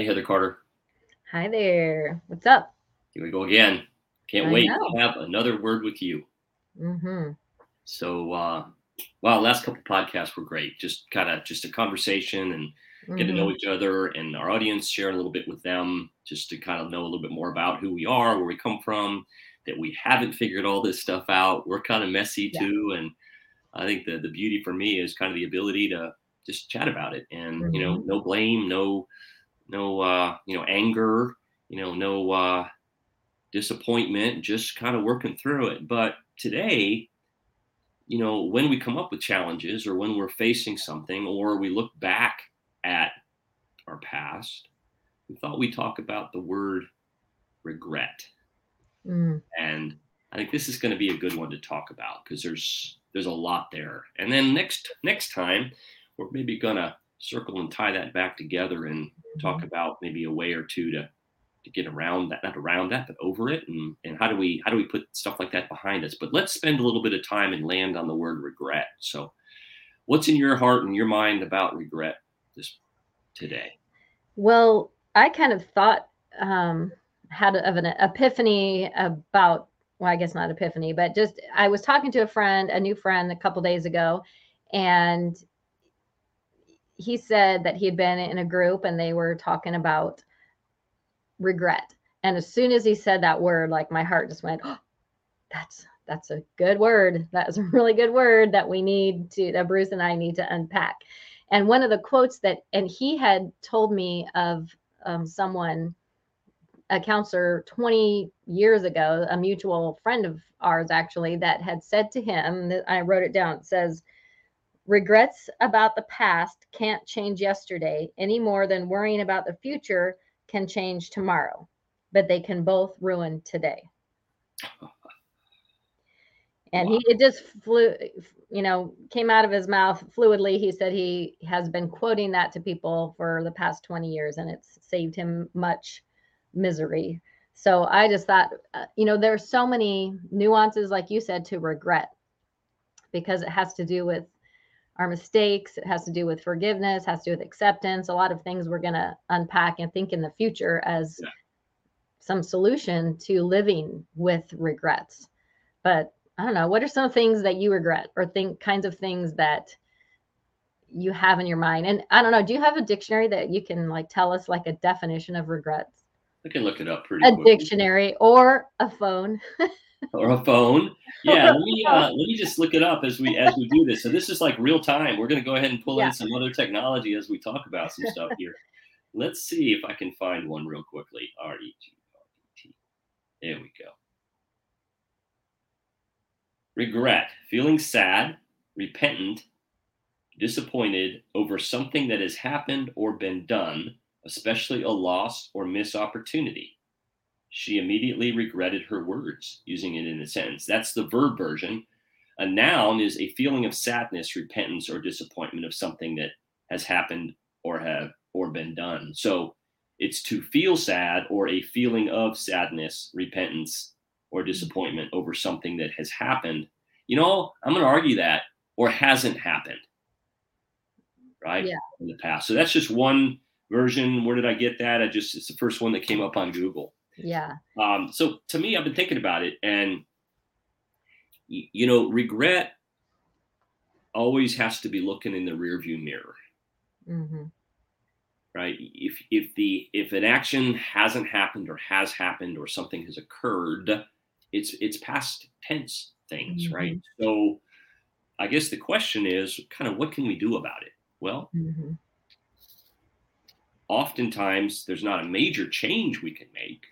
Hey, Heather Carter. Hi there. What's up? Here we go again. Can't I wait know. to have another word with you. Mm-hmm. So, uh, wow, last couple podcasts were great. Just kind of just a conversation and get to know each other and our audience, share a little bit with them, just to kind of know a little bit more about who we are, where we come from, that we haven't figured all this stuff out. We're kind of messy Yeah. too. And I think the, the beauty for me is kind of the ability to just chat about it and, you know, no blame, no, no, uh, you know, anger, you know, no, uh, disappointment, just kind of working through it. But today, you know, when we come up with challenges or when we're facing something or we look back at our past, we thought we'd talk about the word regret. Mm. And I think this is going to be a good one to talk about because there's there's a lot there. And then next next time, we're maybe gonna circle and tie that back together and talk about maybe a way or two to to get around that, not around that, but over it, and and how do we how do we put stuff like that behind us? But let's spend a little bit of time and land on the word regret. So, what's in your heart and your mind about regret this today? Well, I kind of thought um, had of an epiphany about. Well, I guess not epiphany, but just I was talking to a friend, a new friend, a couple days ago, and he said that he had been in a group and they were talking about regret. And as soon as he said that word, like my heart just went, oh, that's that's a good word. That is a really good word that we need to that Bruce and I need to unpack. And one of the quotes that and he had told me of um, someone, a counselor 20 years ago, a mutual friend of ours actually, that had said to him, I wrote it down. It says, Regrets about the past can't change yesterday any more than worrying about the future can change tomorrow, but they can both ruin today. And he it just flew, you know, came out of his mouth fluidly. He said he has been quoting that to people for the past 20 years and it's saved him much misery. So I just thought, uh, you know, there's so many nuances, like you said, to regret because it has to do with our mistakes, it has to do with forgiveness, has to do with acceptance, a lot of things we're going to unpack and think in the future as Yeah. some solution to living with regrets. But I don't know, what are some things that you regret or think kinds of things that you have in your mind? And I don't know, do you have a dictionary that you can like tell us like a definition of regrets? I can look it up pretty A quickly. dictionary or a phone. or a phone. Yeah, let me uh, let me just look it up as we as we do this. So this is like real time. We're going to go ahead and pull Yeah. in some other technology as we talk about some stuff here. Let's see if I can find one real quickly. R E G R E T. There we go. Regret, feeling sad, repentant, disappointed over something that has happened or been done, especially a loss or missed opportunity. She immediately regretted her words, using it in a sentence. That's the verb version. A noun is a feeling of sadness, repentance, or disappointment of something that has happened or have or been done. So it's to feel sad or a feeling of sadness, repentance, or disappointment over something that has happened. You know, I'm going to argue that or hasn't happened, right? Yeah. In the past. So that's just one version. Where did I get that? I just it's the first one that came up on Google. Yeah. Um, so to me, I've been thinking about it, and you know, regret always has to be looking in the rearview mirror, hmm right? If if the if an action hasn't happened or has happened or something has occurred, it's it's past tense things, Mhm. right? So I guess the question is kind of what can we do about it? Well, hmm oftentimes there's not a major change we can make.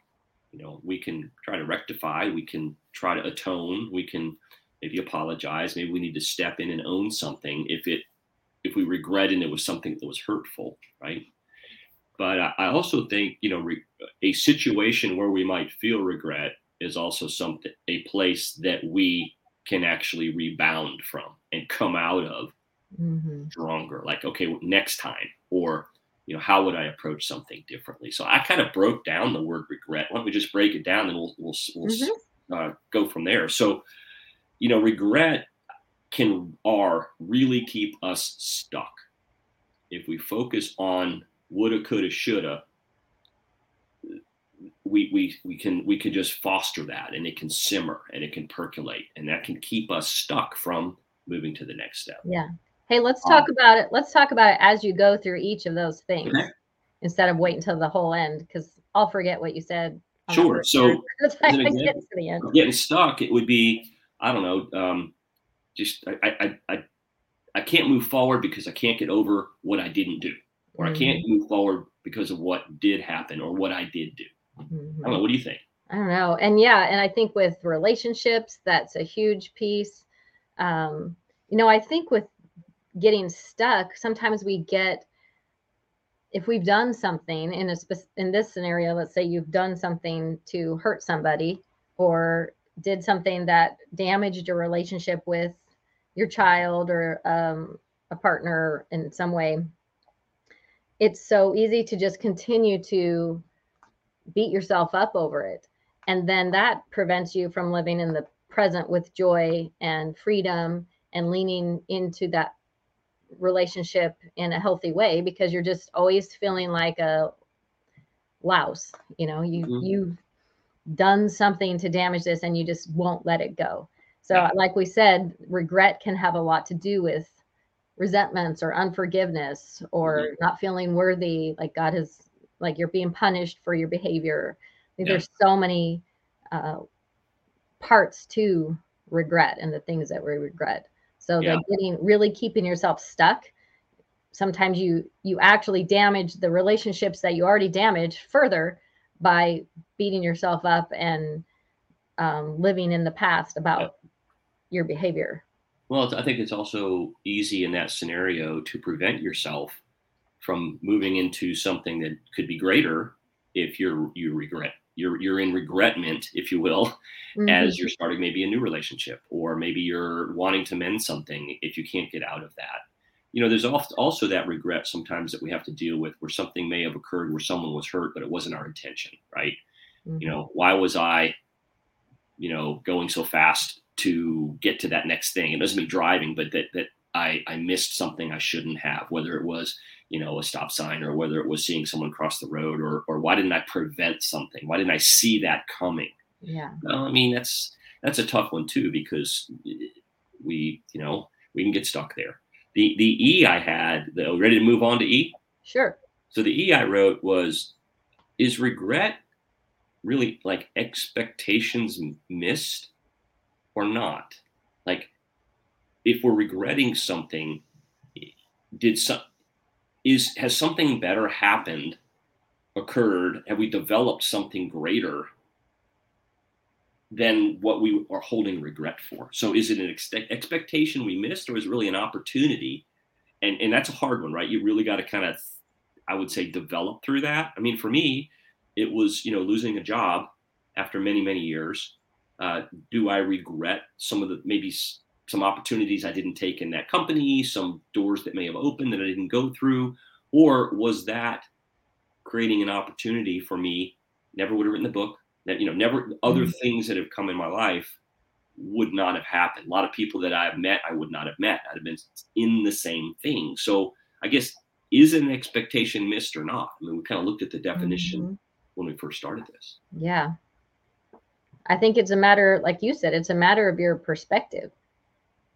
You know, we can try to rectify, we can try to atone, we can maybe apologize, maybe we need to step in and own something if it if we regret and it was something that was hurtful, right? But I, I also think you know re, a situation where we might feel regret is also something a place that we can actually rebound from and come out of hmm stronger like okay next time or you know how would i approach something differently? So i kind of broke down the word regret. Why don't we just break it down and we'll we'll, we'll Mhm. uh, go from there. So you know regret can are really keep us stuck. If we focus on woulda coulda shoulda we we we can we can just foster that and it can simmer and it can percolate and that can keep us stuck from moving to the next step. Yeah hey let's talk um, about it let's talk about it as you go through each of those things okay. instead of wait until the whole end because i'll forget what you said sure so example, get getting stuck it would be i don't know um, just I, I i i can't move forward because i can't get over what i didn't do or mm-hmm. i can't mm-hmm. move forward because of what did happen or what i did do Mm-hmm. I don't know. What do you think? I don't know. And yeah, and I think with relationships, that's a huge piece. Um, you know, I think with getting stuck, sometimes we get if we've done something in a in this scenario, let's say you've done something to hurt somebody or did something that damaged your relationship with your child or um, a partner in some way, it's so easy to just continue to beat yourself up over it. And then that prevents you from living in the present with joy and freedom and leaning into that relationship in a healthy way because you're just always feeling like a louse. You know, you mm-hmm. you've done something to damage this and you just won't let it go. So, yeah. like we said, regret can have a lot to do with resentments or unforgiveness or mm-hmm. not feeling worthy like God has like you're being punished for your behavior. Yeah. There's so many uh, parts to regret and the things that we regret. So yeah. getting really keeping yourself stuck. Sometimes you you actually damage the relationships that you already damaged further by beating yourself up and um, living in the past about yeah. your behavior. Well, I think it's also easy in that scenario to prevent yourself from moving into something that could be greater if you're you regret you're you're in regretment if you will mm-hmm. as you're starting maybe a new relationship or maybe you're wanting to mend something if you can't get out of that you know there's also that regret sometimes that we have to deal with where something may have occurred where someone was hurt but it wasn't our intention right mm-hmm. you know why was i you know going so fast to get to that next thing it doesn't mean driving but that that i i missed something i shouldn't have whether it was you know a stop sign or whether it was seeing someone cross the road or or why didn't i prevent something? Why didn't i see that coming? Yeah. Well, i mean that's that's a tough one too because eh, we you know we can get stuck there. The the e i had the oh, ready to move on to e? Sure. So the e i wrote was is regret really like expectations missed or not? Like if we're regretting something eh, did some is has something better happened occurred have we developed something greater than what we are holding regret for? So is it an ex- expectation we missed or is it really an opportunity? And and that's a hard one right? You really got to kind of i would say develop through that. I mean for me it was you know losing a job after many many years. Uh, do i regret some of the maybe some opportunities I didn't take in that company, some doors that may have opened that I didn't go through, or was that creating an opportunity for me? Never would have written the book. That you know, never other mm-hmm. things that have come in my life would not have happened. A lot of people that I've met, I would not have met. I'd have been in the same thing. So I guess is an expectation missed or not? I mean, we kind of looked at the definition mm-hmm. when we first started this. Yeah. I think it's a matter, like you said, it's a matter of your perspective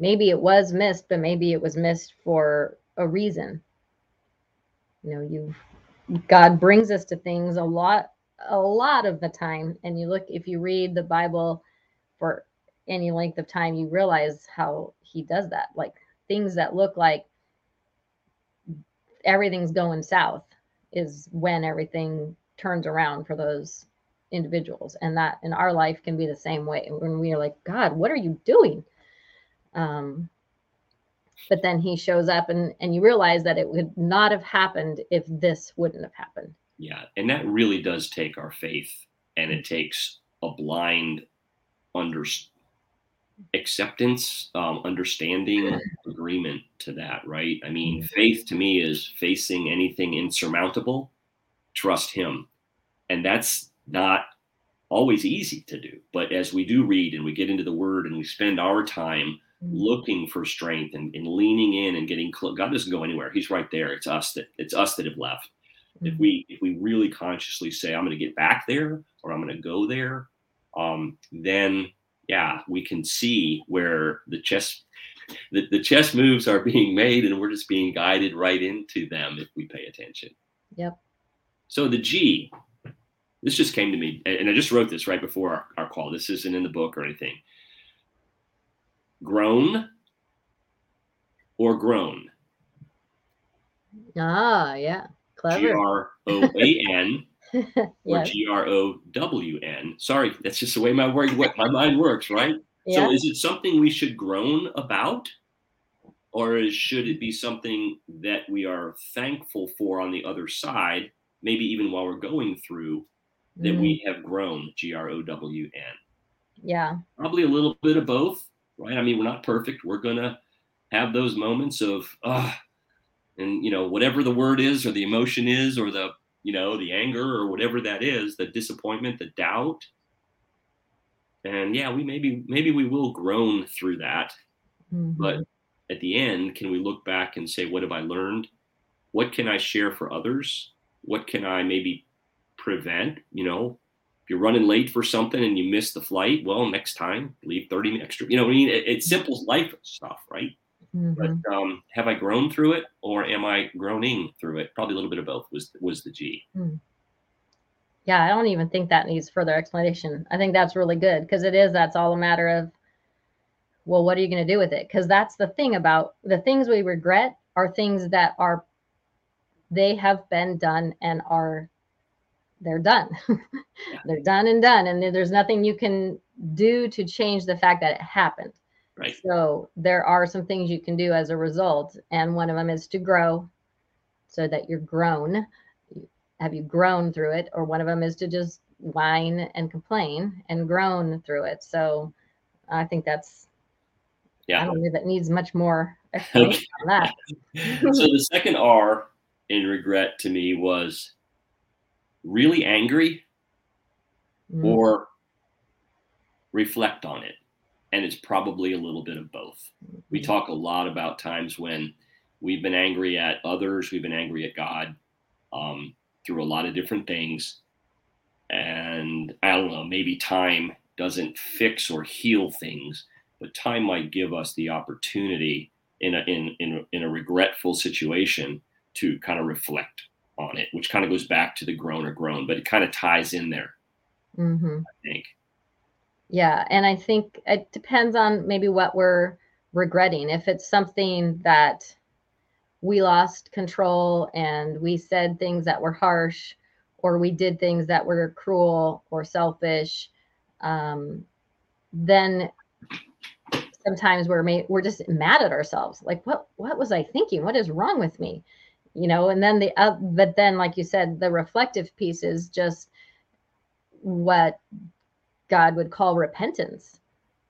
maybe it was missed, but maybe it was missed for a reason. You know, you God brings us to things a lot a lot of the time and you look if you read the Bible for any length of time you realize how he does that. Like things that look like everything's going south is when everything turns around for those individuals and that in our life can be the same way when we are like god what are you doing um, but then he shows up and and you realize that it would not have happened if this wouldn't have happened. Yeah, and that really does take our faith, and it takes a blind under acceptance, um, understanding, agreement to that. Right? I mean, faith to me is facing anything insurmountable. Trust Him, and that's not always easy to do. But as we do read and we get into the Word and we spend our time looking for strength and, and leaning in and getting close. God doesn't go anywhere. He's right there. It's us that it's us that have left. if we if we really consciously say i'm going to get back there or i'm going to go there um, then yeah we can see where the chess the, the chess moves are being made and we're just being guided right into them if we pay attention yep so the g this just came to me and i just wrote this right before our, our call this isn't in the book or anything grown or grown ah yeah clever G R O A N or G R O W N. Sorry, that's just the way my word, my mind works, right? Yeah. So, is it something we should groan about, or is, should it be something that we are thankful for on the other side? Maybe even while we're going through, that Mm, we have grown. G R O W N. yeah Probably a little bit of both, right? I mean, we're not perfect. We're gonna have those moments of ah, and you know whatever the word is or the emotion is or the you know the anger or whatever that is the disappointment the doubt and yeah we maybe maybe we will groan through that Mhm. but at the end can we look back and say what have i learned what can i share for others what can i maybe prevent you know if you're running late for something and you miss the flight well next time leave 30 minutes extra you know what i mean it, it's simple life stuff right Mhm. but um, have I grown through it, or am I groaning through it? Probably a little bit of both. Was was the G? yeah i don't even think that needs further explanation i think that's really good because it is that's all a matter of well what are you going to do with it because that's the thing about the things we regret are things that are they have been done and are they're done. They're done and done and there's nothing you can do to change the fact that it happened. Right. so there are some things you can do as a result and one of them is to grow so that you're grown. Have you grown through it? Or one of them is to just whine and complain and groan through it. So i think that's yeah. i don't know if it needs much more explanation on that. So the second R in regret to me was really angry Mm, or reflect on it, and it's probably a little bit of both. We Mhm. talk a lot about times when we've been angry at others, we've been angry at God um, through a lot of different things. And I don't know, maybe time doesn't fix or heal things, but time might give us the opportunity in a, in, in, in a regretful situation to kind of reflect on it, which kind of goes back to the groan or groan, but it kind of ties in there, mhm. I think. Yeah, and I think it depends on maybe what we're regretting. If it's something that we lost control and we said things that were harsh, or we did things that were cruel or selfish, um, then sometimes we're ma- we're just mad at ourselves. Like, what what was I thinking? What is wrong with me? You know. And then the uh, but then, like you said, the reflective piece is just what God would call repentance,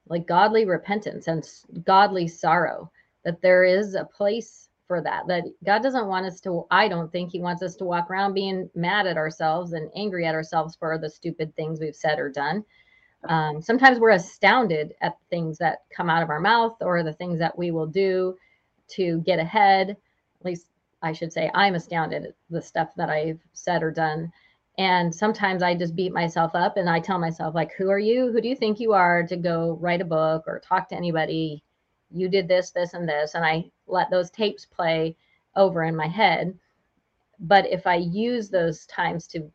like godly repentance and godly sorrow, that there is a place for that. That God doesn't want us to, I don't think He wants us to walk around being mad at ourselves and angry at ourselves for the stupid things we've said or done. Um, sometimes we're astounded at things that come out of our mouth or the things that we will do to get ahead. At least I should say, I'm astounded at the stuff that I've said or done. And sometimes i just beat myself up and i tell myself like who are you? Who do you think you are to go write a book or talk to anybody? You did this this and this. And i let those tapes play over in my head. But if i use those times to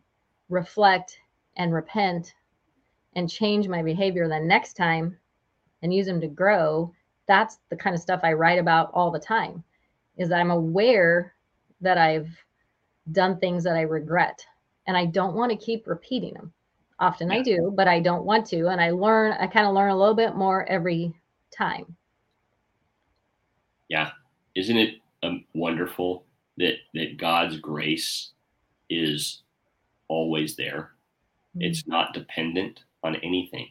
reflect and repent and change my behavior the next time and use them to grow that's the kind of stuff i write about all the time is that i'm aware that i've done things that i regret and I don't want to keep repeating them. Often I do, but I don't want to. And I learn, I kind of learn a little bit more every time. Yeah. Isn't it um, wonderful that, that God's grace is always there? It's not dependent on anything.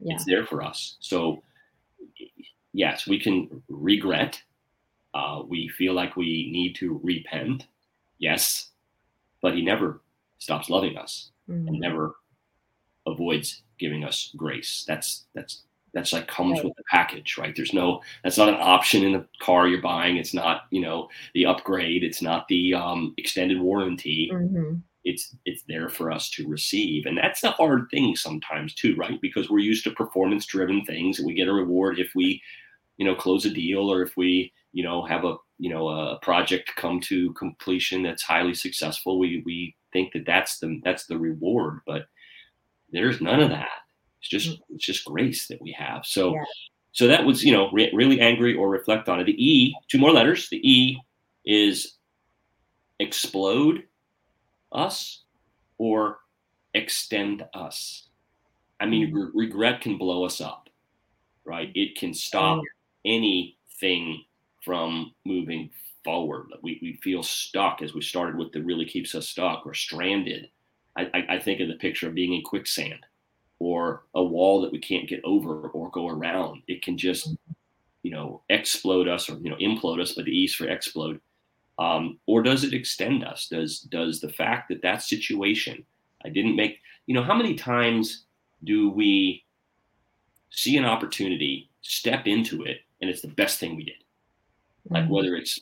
yeah. It's there for us. So, yes, we can regret. Uh, we feel like we need to repent. Yes, but He never stops loving us and Mhm. never avoids giving us grace. That's that's That's like comes right. with the package, right? There's no that's not an option in the car you're buying. It's not you know the upgrade. It's not the um, extended warranty. Mm-hmm. It's it's there for us to receive, and that's a hard thing sometimes too, right? Because we're used to performance driven things, and we get a reward if we you know close a deal or if we you know have a you know a project come to completion that's highly successful we we think that that's the that's the reward but there's none of that. It's just mm. it's just grace that we have. So yeah. so that was you know re- really angry or reflect on it. The e two more letters. The e is explode us or extend us. I mean mm-hmm. re- regret can blow us up right? It can stop anything from moving forward. We, we feel stuck as we started with the really keeps us stuck or stranded. I, I, think of the picture of being in quicksand or a wall that we can't get over or go around. It can just, you know, explode us or, you know, implode us, but the E's for explode. Um, or does it extend us? Does, does the fact that that situation, I didn't make, you know, how many times do we see an opportunity, step into it, and it's the best thing we did. Like mm-hmm. whether it's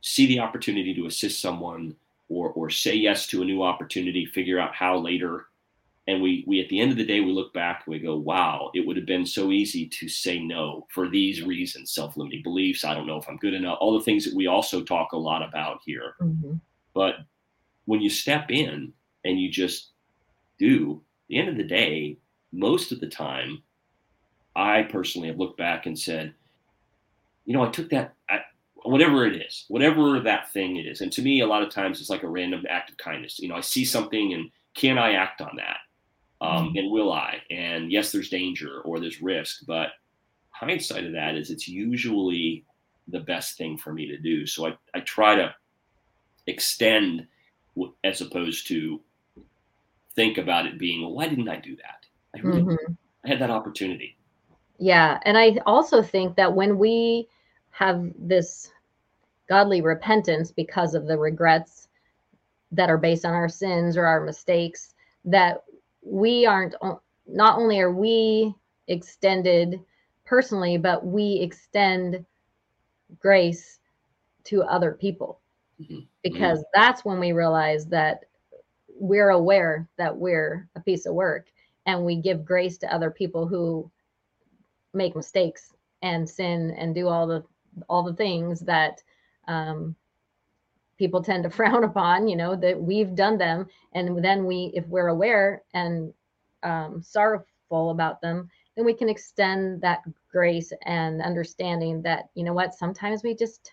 see the opportunity to assist someone or or say yes to a new opportunity, figure out how later. And we we at the end of the day we look back and we go, wow, it would have been so easy to say no for these reasons, self-limiting beliefs. I don't know if I'm good enough. All the things that we also talk a lot about here. Mm-hmm. But when you step in and you just do, the end of the day, most of the time, I personally have looked back and said, you know, I took that, I, whatever it is, whatever that thing is. And to me, a lot of times it's like a random act of kindness. You know, I see something and can I act on that? Um, mm-hmm. And will I? And yes, there's danger or there's risk, but hindsight of that is it's usually the best thing for me to do. So I, I try to extend as opposed to think about it being, well, why didn't I do that? I, really, mm-hmm. I had that opportunity. Yeah. And I also think that when we have this godly repentance because of the regrets that are based on our sins or our mistakes, that we aren't, not only are we extended personally, but we extend grace to other people. Mm-hmm. Because mm-hmm. that's when we realize that we're aware that we're a piece of work and we give grace to other people who make mistakes and sin and do all the all the things that um, people tend to frown upon you know that we've done them and then we if we're aware and um, sorrowful about them then we can extend that grace and understanding that you know what sometimes we just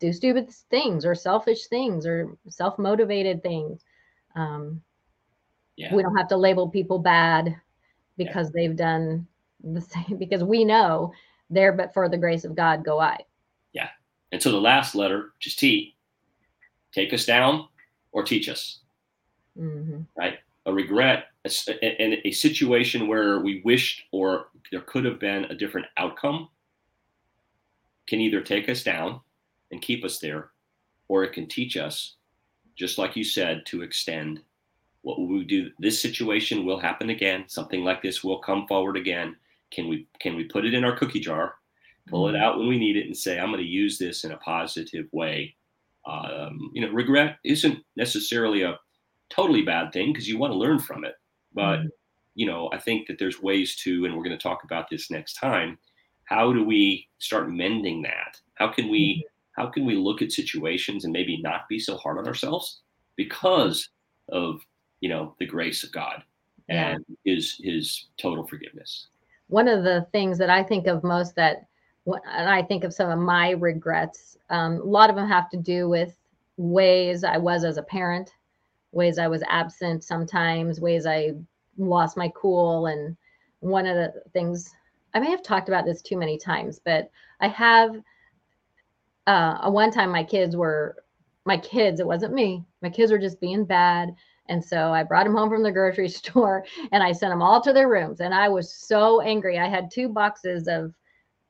do stupid things or selfish things or self-motivated things um, yeah. we don't have to label people bad because yeah. they've done the same because we know there but for the grace of God go I. Yeah. And so the last letter, which is T, take us down or teach us. Mm-hmm. Right? A regret and a, a situation where we wished or there could have been a different outcome can either take us down and keep us there, or it can teach us, just like you said, to extend. What will we do? This situation will happen again. Something like this will come forward again. Can we can we put it in our cookie jar, pull it mm-hmm. out when we need it, and say, I'm going to use this in a positive way? Um, you know, regret isn't necessarily a totally bad thing because you want to learn from it. But mm-hmm. you know, I think that there's ways to, and we're going to talk about this next time. How do we start mending that? How can we mm-hmm. how can we look at situations and maybe not be so hard on ourselves because of you know the grace of God and yeah. his his total forgiveness one of the things that I think of most that, and I think of some of my regrets, um, a lot of them have to do with ways I was as a parent, ways I was absent sometimes, ways I lost my cool. And one of the things, I may have talked about this too many times, but I have, uh, one time my kids were, my kids, it wasn't me, my kids were just being bad and so I brought them home from the grocery store and I sent them all to their rooms. And I was so angry. I had two boxes of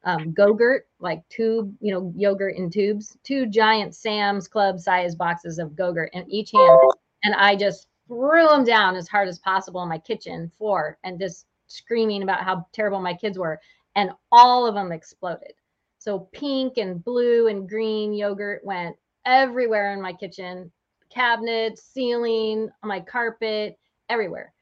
um, Go-Gurt, like two, you know, yogurt in tubes, two giant Sam's Club size boxes of Go-Gurt in each hand. And I just threw them down as hard as possible on my kitchen floor and just screaming about how terrible my kids were, and all of them exploded. So pink and blue and green yogurt went everywhere in my kitchen, cabinets, ceiling, my carpet, everywhere.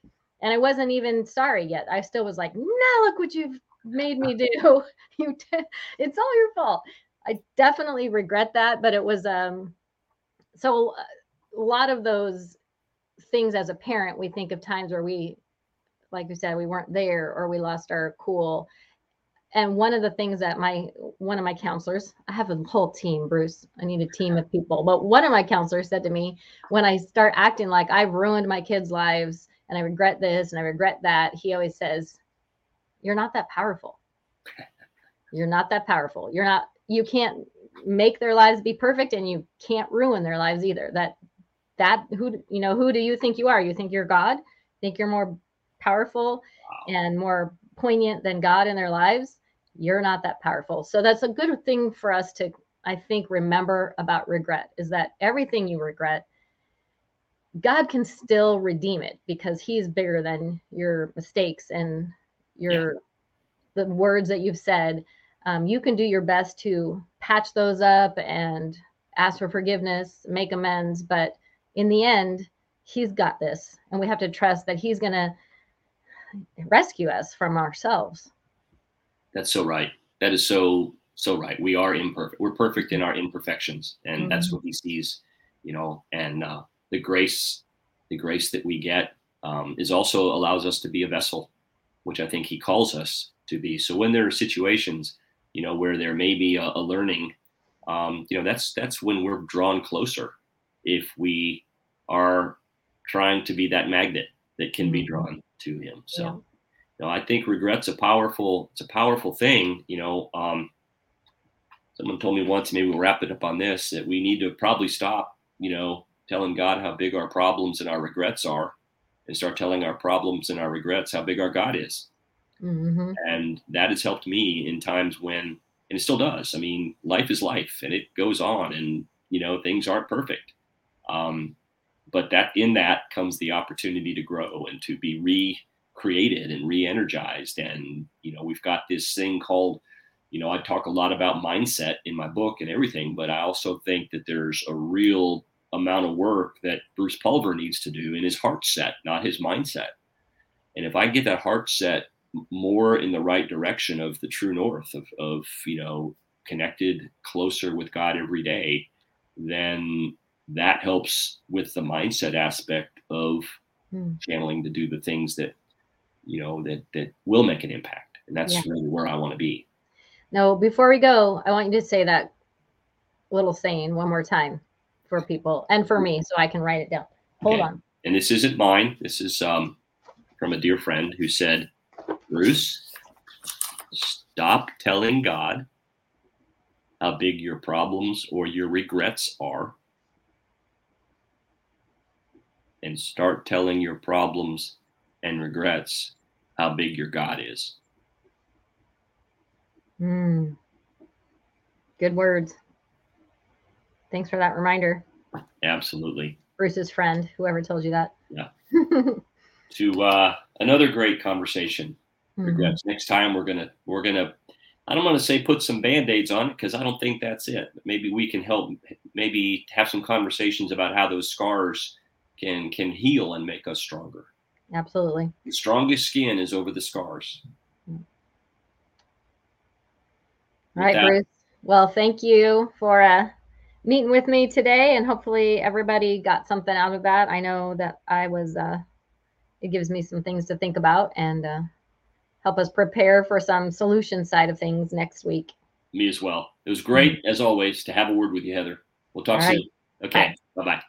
And I wasn't even sorry yet. I still was like, "Now look what you've made me do. you, t- it's all your fault." I definitely regret that, but it was um. So a lot of those things as a parent, we think of times where we, like you said, we weren't there or we lost our cool. And one of the things that my one of my counselors, I have a whole team, Bruce. I need a team of people. But one of my counselors said to me, when I start acting like I've ruined my kids' lives and I regret this and I regret that, he always says, You're not that powerful. You're not that powerful. You're not, you can't make their lives be perfect and you can't ruin their lives either. That that who you know who do you think you are you think you're god think you're more powerful wow. and more poignant than god in their lives you're not that powerful so that's a good thing for us to i think remember about regret is that everything you regret god can still redeem it because he's bigger than your mistakes and your yeah. the words that you've said um, you can do your best to patch those up and ask for forgiveness make amends but in the end, he's got this. And we have to trust that he's going to rescue us from ourselves. That's so right. That is so, so right. We are imperfect. We're perfect in our imperfections. And mm-hmm. that's what he sees, you know, and uh, the grace, the grace that we get um, is also allows us to be a vessel, which I think he calls us to be. So when there are situations, you know, where there may be a, a learning, um, you know, that's, that's when we're drawn closer if we are trying to be that magnet that can be mm-hmm. drawn to him. So, yeah. You know, I think regret's a powerful, it's a powerful thing. You know, um, someone told me once, maybe we'll wrap it up on this, that we need to probably stop, you know, telling God how big our problems and our regrets are, and start telling our problems and our regrets how big our God is. Mm-hmm. And that has helped me in times when, and it still does. I mean, life is life, and it goes on, and you know, things aren't perfect. Um, but that in that comes the opportunity to grow and to be recreated and re-energized. And you know, we've got this thing called, you know, I talk a lot about mindset in my book and everything, but I also think that there's a real amount of work that Bruce Pulver needs to do in his heart set, not his mindset. And if I get that heart set more in the right direction of the true north of, of you know connected closer with God every day, then that helps with the mindset aspect of mm. channeling to do the things that you know that that will make an impact. And that's yeah. really where i want to be. No before we go i want you to say that little saying one more time for people and for me so i can write it down. Hold okay. on. And this isn't mine. This is um, from a dear friend who said bruce stop telling god how big your problems or your regrets are and start telling your problems and regrets how big your God is. Mm. Good words. Thanks for that reminder. Absolutely. Bruce's friend, whoever told you that. Yeah. to uh, another great conversation. Mm-hmm. Regrets. Next time we're gonna we're gonna I don't want to say put some band-aids on it because I don't think that's it. Maybe we can help maybe have some conversations about how those scars can can heal and make us stronger. Absolutely. The strongest skin is over the scars. All right, that, Bruce. Well, thank you for uh, meeting with me today, and hopefully everybody got something out of that. I know that I was. Uh, it gives me some things to think about and uh, help us prepare for some solution side of things next week. Me as well. It was great, mm-hmm. as always, to have a word with you, Heather. We'll talk All soon. Right. Okay. Bye bye.